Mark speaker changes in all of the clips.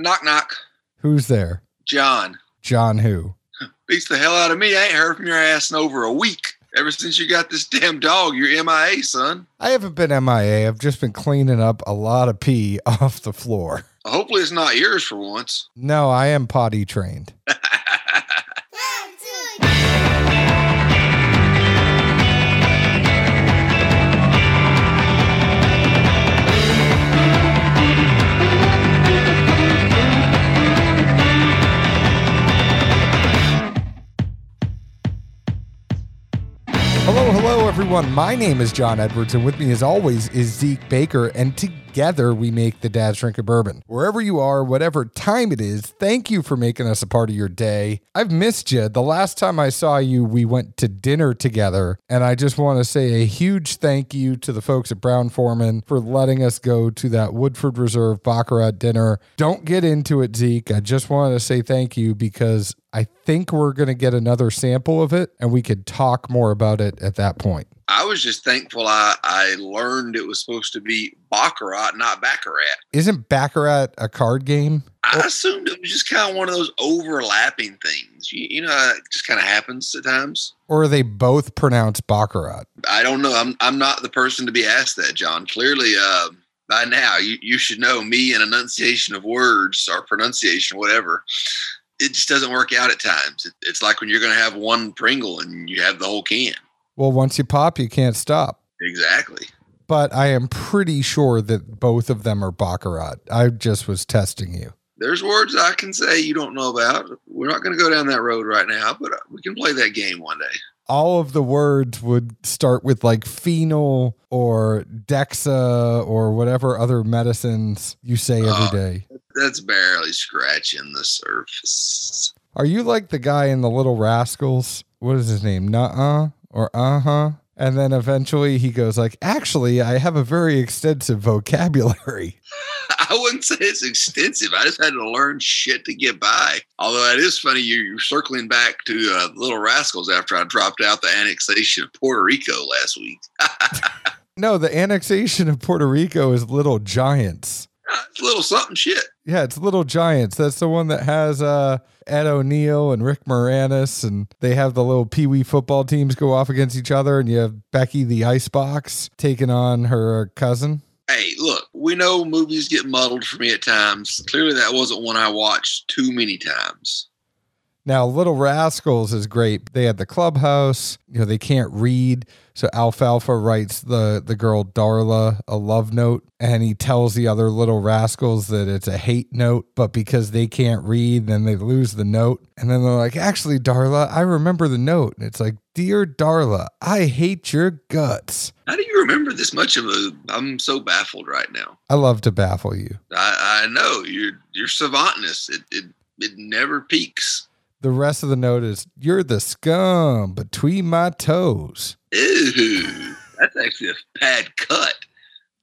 Speaker 1: Knock knock.
Speaker 2: Who's there?
Speaker 1: John.
Speaker 2: John who?
Speaker 1: Beats the hell out of me. I ain't heard from your ass in over a week. Ever since you got this damn dog, you're MIA, son.
Speaker 2: I haven't been MIA. I've just been cleaning up a lot of pee off the floor.
Speaker 1: Hopefully it's not yours for once.
Speaker 2: No, I am potty trained. everyone. My name is John Edwards, and with me, as always, is Zeke Baker. And together, we make the Dad's Drinking Bourbon. Wherever you are, whatever time it is, thank you for making us a part of your day. I've missed you. The last time I saw you, we went to dinner together, and I just want to say a huge thank you to the folks at Brown-Forman for letting us go to that Woodford Reserve Baccarat dinner. Don't get into it, Zeke. I just want to say thank you because I think we're going to get another sample of it and we could talk more about it at that point.
Speaker 1: I was just thankful I, I learned it was supposed to be Baccarat, not Baccarat.
Speaker 2: Isn't Baccarat a card game?
Speaker 1: I assumed it was just kind of one of those overlapping things. You, you know, it just kind of happens at times.
Speaker 2: Or are they both pronounced Baccarat?
Speaker 1: I don't know. I'm, I'm not the person to be asked that, John. Clearly, uh, by now, you, you should know me and enunciation of words or pronunciation, whatever it just doesn't work out at times. It, it's like when you're going to have one Pringle and you have the whole can.
Speaker 2: Well, once you pop, you can't stop.
Speaker 1: Exactly.
Speaker 2: But I am pretty sure that both of them are Baccarat. I just was testing you.
Speaker 1: There's words I can say you don't know about. We're not going to go down that road right now, but uh, we can play that game one day.
Speaker 2: All of the words would start with like phenol or dexa or whatever other medicines you say every
Speaker 1: Uh,
Speaker 2: day.
Speaker 1: That's barely scratching the surface.
Speaker 2: Are you like the guy in the Little Rascals? What is his name? Nuh-uh or uh-huh? And then eventually he goes like, "Actually, I have a very extensive vocabulary."
Speaker 1: I wouldn't say it's extensive. I just had to learn shit to get by. Although it is funny, you- you're circling back to uh, Little Rascals after I dropped out the annexation of Puerto Rico last week.
Speaker 2: No, the annexation of Puerto Rico is Little Giants.
Speaker 1: it's little something shit.
Speaker 2: Yeah, it's Little Giants. That's the one that has uh, Ed O'Neill and Rick Moranis, and they have the little Pee Wee football teams go off against each other, and you have Becky the Icebox taking on her cousin.
Speaker 1: Hey, look, we know movies get muddled for me at times. Clearly, that wasn't one I watched too many times.
Speaker 2: Now, Little Rascals is great. They had the clubhouse. You know, they can't read. So Alfalfa writes the, the girl Darla a love note and he tells the other little rascals that it's a hate note, but because they can't read, then they lose the note. And then they're like, actually, Darla, I remember the note. And it's like, Dear Darla, I hate your guts.
Speaker 1: How do you remember this much of a? I'm so baffled right now.
Speaker 2: I love to baffle you.
Speaker 1: I, I know you're you're savantness. It, it it never peaks.
Speaker 2: The rest of the note is, You're the scum between my toes.
Speaker 1: Ooh, that's actually a bad cut.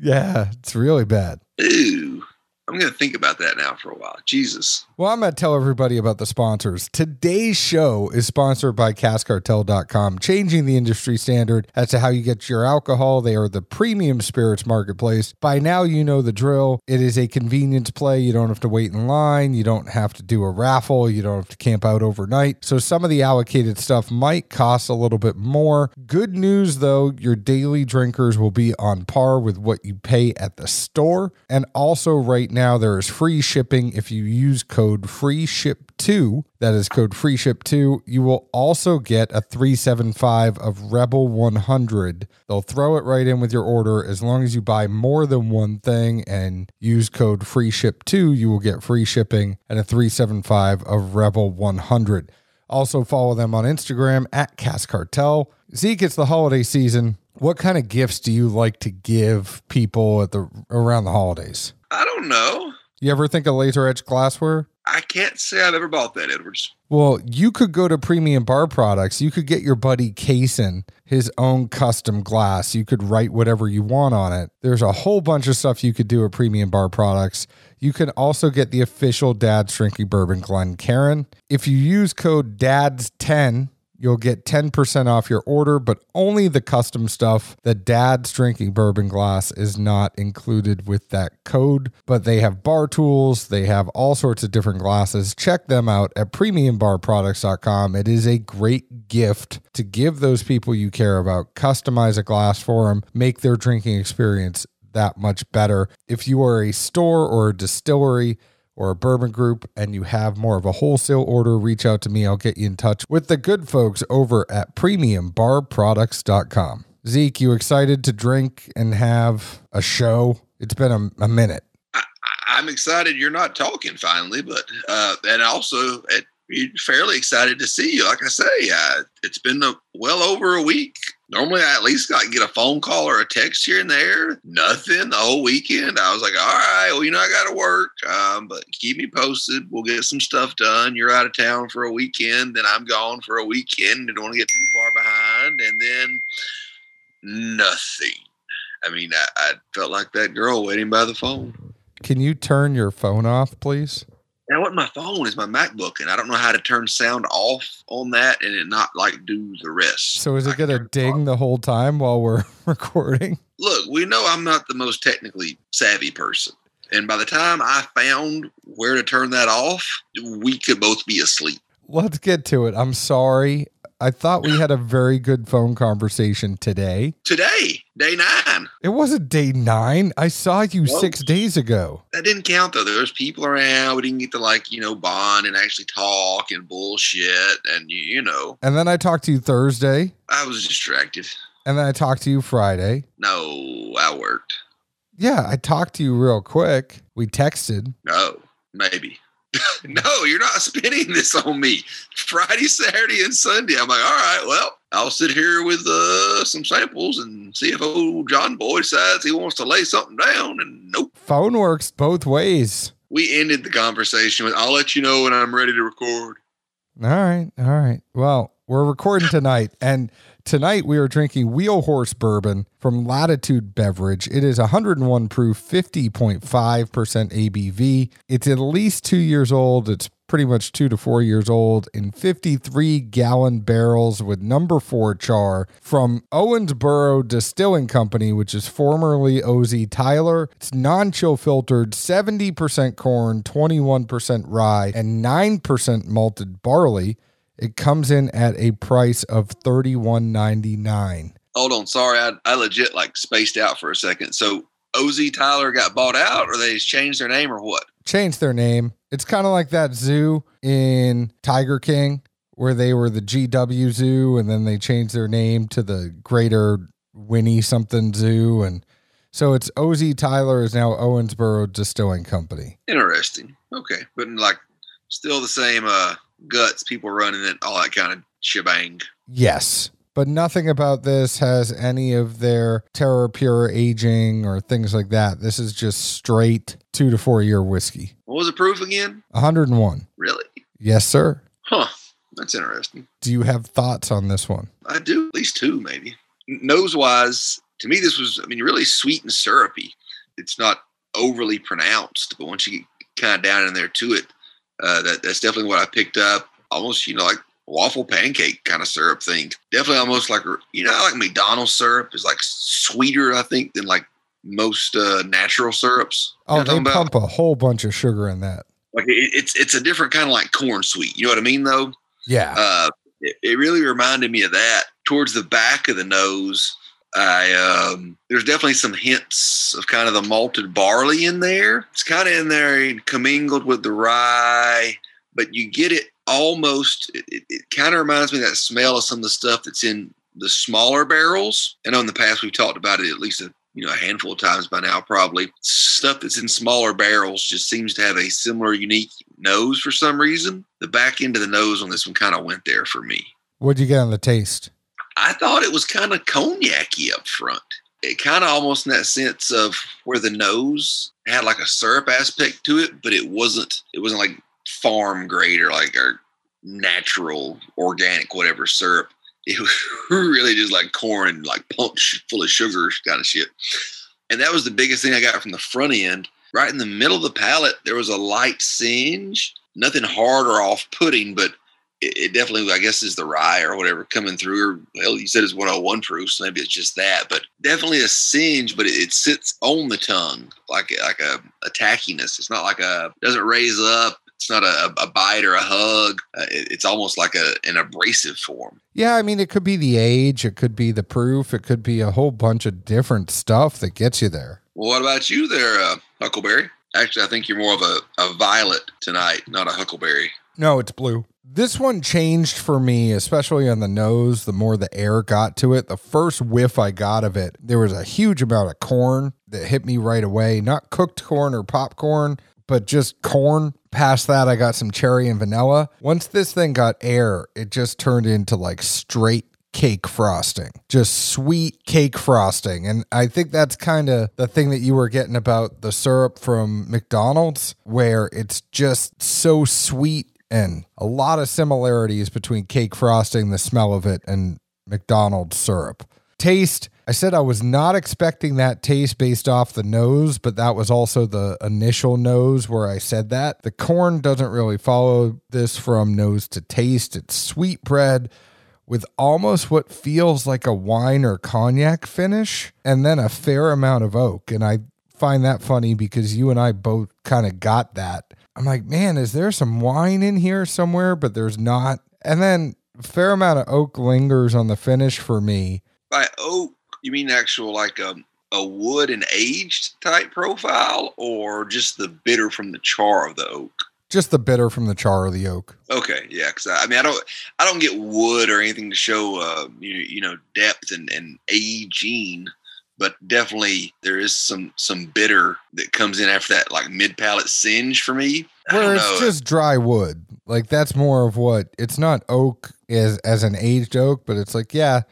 Speaker 2: Yeah, it's really bad.
Speaker 1: Ooh, I'm gonna think about that now for a while. Jesus.
Speaker 2: Well, I'm going to tell everybody about the sponsors. Today's show is sponsored by CaskCartel.com, changing the industry standard as to how you get your alcohol. They are the premium spirits marketplace. By now, you know the drill. It is a convenience play. You don't have to wait in line. You don't have to do a raffle. You don't have to camp out overnight. So, some of the allocated stuff might cost a little bit more. Good news, though, your daily drinkers will be on par with what you pay at the store. And also, right now, there is free shipping if you use code free ship 2 that is code free ship 2 you will also get a 375 of rebel 100 they'll throw it right in with your order. As long as you buy more than one thing and use code free ship 2 you will get free shipping and a 375 of rebel 100 also follow them on instagram at Cask Cartel zeke it's the holiday season. What kind of gifts do you like to give people at the around the holidays?
Speaker 1: I don't know.
Speaker 2: you ever think of laser edge glassware?
Speaker 1: I can't say I've ever bought that, Edwards.
Speaker 2: Well, you could go to Premium Bar Products. You could get your buddy Kaysen his own custom glass. You could write whatever you want on it. There's a whole bunch of stuff you could do at Premium Bar Products. You can also get the official Dad's Drinking Bourbon Glencairn. If you use code DADS10, You'll get 10% off your order, but only the custom stuff. The dad's drinking bourbon glass is not included with that code, but they have bar tools, they have all sorts of different glasses. Check them out at premiumbarproducts.com. It is a great gift to give those people you care about. Customize a glass for them, make their drinking experience that much better. If you are a store or a distillery, or a bourbon group and you have more of a wholesale order, reach out to me. I'll get you in touch with the good folks over at premiumbarproducts.com. Zeke, you excited to drink and have a show? It's been a, a minute.
Speaker 1: I, I'm excited you're not talking finally, but uh, and also at, fairly excited to see you. Like I say, uh, it's been a, well over a week Normally, I at least got get a phone call or a text here and there. Nothing the whole weekend. I was like, all right, well, you know, I got to work, um, but keep me posted. We'll get some stuff done. You're out of town for a weekend, then I'm gone for a weekend. Don't want to get too far behind, and then nothing. I mean, I, I felt like that girl waiting by the phone.
Speaker 2: Can you turn your phone off, please?
Speaker 1: Now, what my phone is my MacBook, and I don't know how to turn sound off on that and it not like do the rest.
Speaker 2: So is it going to ding the whole time while we're recording?
Speaker 1: Look, we know I'm not the most technically savvy person. And by the time I found where to turn that off, we could both be asleep.
Speaker 2: Let's get to it. I'm sorry. I thought we had a very good phone conversation today.
Speaker 1: Today, day nine.
Speaker 2: It wasn't day nine. I saw you well, six days ago.
Speaker 1: That didn't count though. There was people around. We didn't get to like you know bond and actually talk and bullshit and you, you know.
Speaker 2: And then I talked to you Thursday.
Speaker 1: I was distracted.
Speaker 2: And then I talked to you Friday.
Speaker 1: No, I worked.
Speaker 2: Yeah, I talked to you real quick. We texted.
Speaker 1: No, maybe. no, you're not spinning this on me. Friday, Saturday, and Sunday. I'm like, all right, well, I'll sit here with uh, some samples and see if old John Boy decides he wants to lay something down. And nope.
Speaker 2: Phone works both ways.
Speaker 1: We ended the conversation with, I'll let you know when I'm ready to record.
Speaker 2: All right. All right. Well, we're recording tonight. And Tonight we are drinking Wheel Horse Bourbon from Latitude Beverage. It is 101 proof, 50.5% ABV. It's at least two years old. It's pretty much two to four years old in 53 gallon barrels with number four char from Owensboro Distilling Company, which is formerly OZ Tyler. It's non chill filtered, 70% corn, 21% rye, and 9% malted barley. It comes in at a price of thirty one ninety nine.
Speaker 1: Hold on, sorry, I, I legit like spaced out for a second. So OZ Tyler got bought out, or they just changed their name, or what?
Speaker 2: Changed their name. It's kind of like that zoo in Tiger King, where they were the GW Zoo, and then they changed their name to the Greater Winnie something Zoo, and so it's OZ Tyler is now Owensboro Distilling Company.
Speaker 1: Interesting. Okay, but like still the same uh guts, people running it, all that kind of shebang.
Speaker 2: Yes. But nothing about this has any of their TerraPURE aging or things like that. This is just straight two to four year whiskey.
Speaker 1: What was the proof again?
Speaker 2: 101.
Speaker 1: Really?
Speaker 2: Yes, sir.
Speaker 1: Huh. That's interesting.
Speaker 2: Do you have thoughts on this one?
Speaker 1: I do, at least two, maybe. Nose wise, to me, this was, I mean, really sweet and syrupy. It's not overly pronounced, but once you get kind of down in there to it, uh, that that's definitely what I picked up. Almost, you know, like waffle pancake kind of syrup thing. Definitely almost like you know, like McDonald's syrup is like sweeter, I think, than like most uh, natural syrups.
Speaker 2: Oh, they pump a whole bunch of sugar in that.
Speaker 1: Like it, it's it's a different kind of like corn sweet. You know what I mean, though?
Speaker 2: Yeah.
Speaker 1: Uh, it, it really reminded me of that. Towards the back of the nose, I um, there's definitely some hints of kind of the malted barley in there. It's kind of in there commingled with the rye, but you get it almost. It, it, kind of reminds me of that smell of some of the stuff that's in the smaller barrels. I know in the past we've talked about it at least a you know a handful of times by now. Probably stuff that's in smaller barrels just seems to have a similar unique nose for some reason. The back end of the nose on this one kind of went there for me.
Speaker 2: What'd you get on the taste?
Speaker 1: I thought it was kind of cognac-y up front. It kind of almost in that sense of where the nose had like a syrup aspect to it, but it wasn't. It wasn't like farm grade or like our natural organic whatever syrup. It was really just like corn like punch full of sugar kind of shit. And that was the biggest thing I got from the front end. Right in the middle of the palate, there was a light singe, nothing hard or off-putting, but it, it, definitely, I guess, is the rye or whatever coming through. Or well, you said it's 101 proof, so maybe it's just that. But definitely a singe, but it, it sits on the tongue like like a, a tackiness. It's not like a doesn't raise up. It's not a, a bite or a hug. Uh, it, it's almost like a an abrasive form.
Speaker 2: Yeah, I mean, it could be the age, it could be the proof, it could be a whole bunch of different stuff that gets you there.
Speaker 1: Well, what about you there, uh, Huckleberry? Actually, I think you're more of a, a violet tonight, not a huckleberry.
Speaker 2: No, it's blue. This one changed for me, especially on the nose. The more the air got to it, the first whiff I got of it, there was a huge amount of corn that hit me right away. Not cooked corn or popcorn, but just corn. Past that, I got some cherry and vanilla. Once this thing got air, it just turned into like straight cake frosting, just sweet cake frosting. And I think that's kind of the thing that you were getting about the syrup from McDonald's, where it's just so sweet and a lot of similarities between cake frosting, the smell of it, and McDonald's syrup. Taste, I said I was not expecting that taste based off the nose, but that was also the initial nose where I said that. The corn doesn't really follow this from nose to taste. It's sweet bread with almost what feels like a wine or cognac finish, and then a fair amount of oak. And I find that funny because you and I both kind of got that. I'm like, man, is there some wine in here somewhere? But there's not. And then a fair amount of oak lingers on the finish for me.
Speaker 1: By oak, you mean actual like a, a wood and aged type profile or just the bitter from the char of the oak?
Speaker 2: Just the bitter from the char of the oak.
Speaker 1: Okay, yeah, because I, I, mean, I don't, I don't get wood or anything to show, uh, you, you know, depth and, and aging but definitely there is some some bitter that comes in after that like mid palate singe for me.
Speaker 2: Where it's just dry wood. Like that's more of what it's not oak as as an aged oak, but it's like, yeah,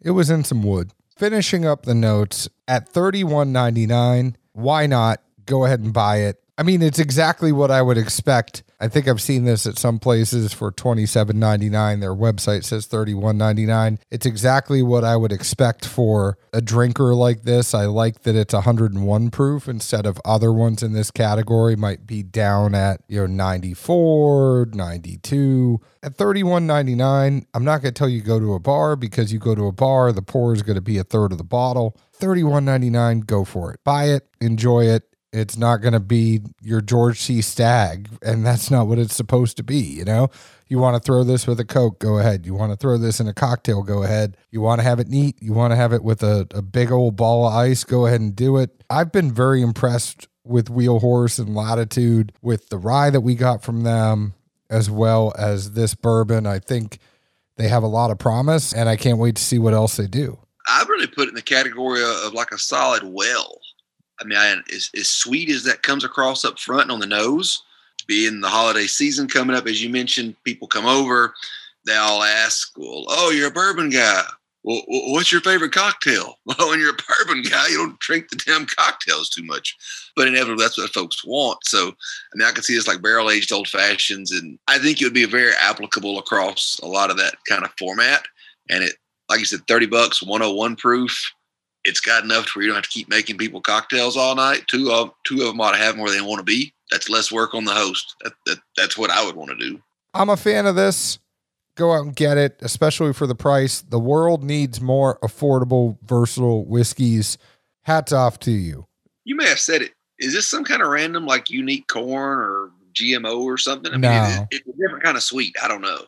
Speaker 2: it was in some wood. Finishing up the notes at thirty one ninety nine. Why not go ahead and buy it? I mean, it's exactly what I would expect. I think I've seen this at some places for twenty seven ninety nine. Their website says thirty one ninety nine. It's exactly what I would expect for a drinker like this. I like that it's 101 proof instead of other ones in this category might be down at you know 94, 92. At 31.99, I'm not going to tell you go to a bar because you go to a bar, the pour is going to be a third of the bottle. 31.99, go for it. Buy it, enjoy it it's not going to be your George C. Stagg, and that's not what it's supposed to be. You know, you want to throw this with a Coke, go ahead. You want to throw this in a cocktail, go ahead. You want to have it neat, you want to have it with a, a big old ball of ice, go ahead and do it. I've been very impressed with Wheel Horse and Latitude with the rye that we got from them, as well as this bourbon. I think they have a lot of promise, and I can't wait to see what else they do.
Speaker 1: I really put it in the category of like a solid well I mean, as, as sweet as that comes across up front on the nose, being the holiday season coming up, as you mentioned, people come over, they all ask, well, oh, you're a bourbon guy. Well, what's your favorite cocktail? Well, oh, when you're a bourbon guy, you don't drink the damn cocktails too much. But inevitably, that's what folks want. So, I mean, I can see this like barrel aged old fashions, and I think it would be very applicable across a lot of that kind of format. And it, like you said, 30 bucks, 101 proof it's got enough to where you don't have to keep making people cocktails all night. Two of two of them ought to have them where they want to be. That's less work on the host. That, that that's what I would want to do.
Speaker 2: I'm a fan of this. Go out and get it, especially for the price. The world needs more affordable, versatile whiskeys. Hats off to you.
Speaker 1: You may have said it. Is this some kind of random, like unique corn or GMO or something? I
Speaker 2: no.
Speaker 1: mean, it's a different kind of sweet. I don't know.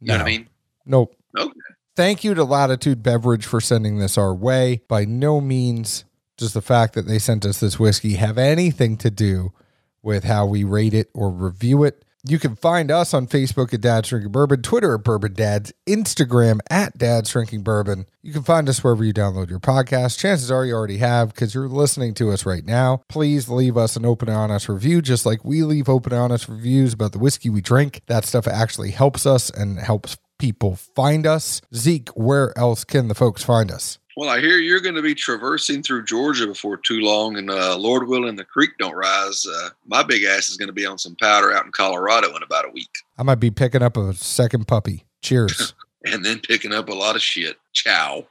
Speaker 1: You no. know what I mean?
Speaker 2: Nope.
Speaker 1: Okay.
Speaker 2: Thank you to Latitude Beverage for sending this our way. By no means does the fact that they sent us this whiskey have anything to do with how we rate it or review it. You can find us on Facebook at Dad's Drinking Bourbon, Twitter at Bourbon Dads, Instagram at Dad's Drinking Bourbon. You can find us wherever you download your podcast. Chances are you already have because you're listening to us right now. Please leave us an open and honest review, just like we leave open and honest reviews about the whiskey we drink. That stuff actually helps us and helps people find us. Zeke, where else can the folks find us?
Speaker 1: Well, I hear you're going to be traversing through Georgia before too long, and uh, Lord willing, the creek don't rise. Uh, my big ass is going to be on some powder out in Colorado in about a week.
Speaker 2: I might be picking up a second puppy. Cheers.
Speaker 1: and then picking up a lot of shit. Ciao.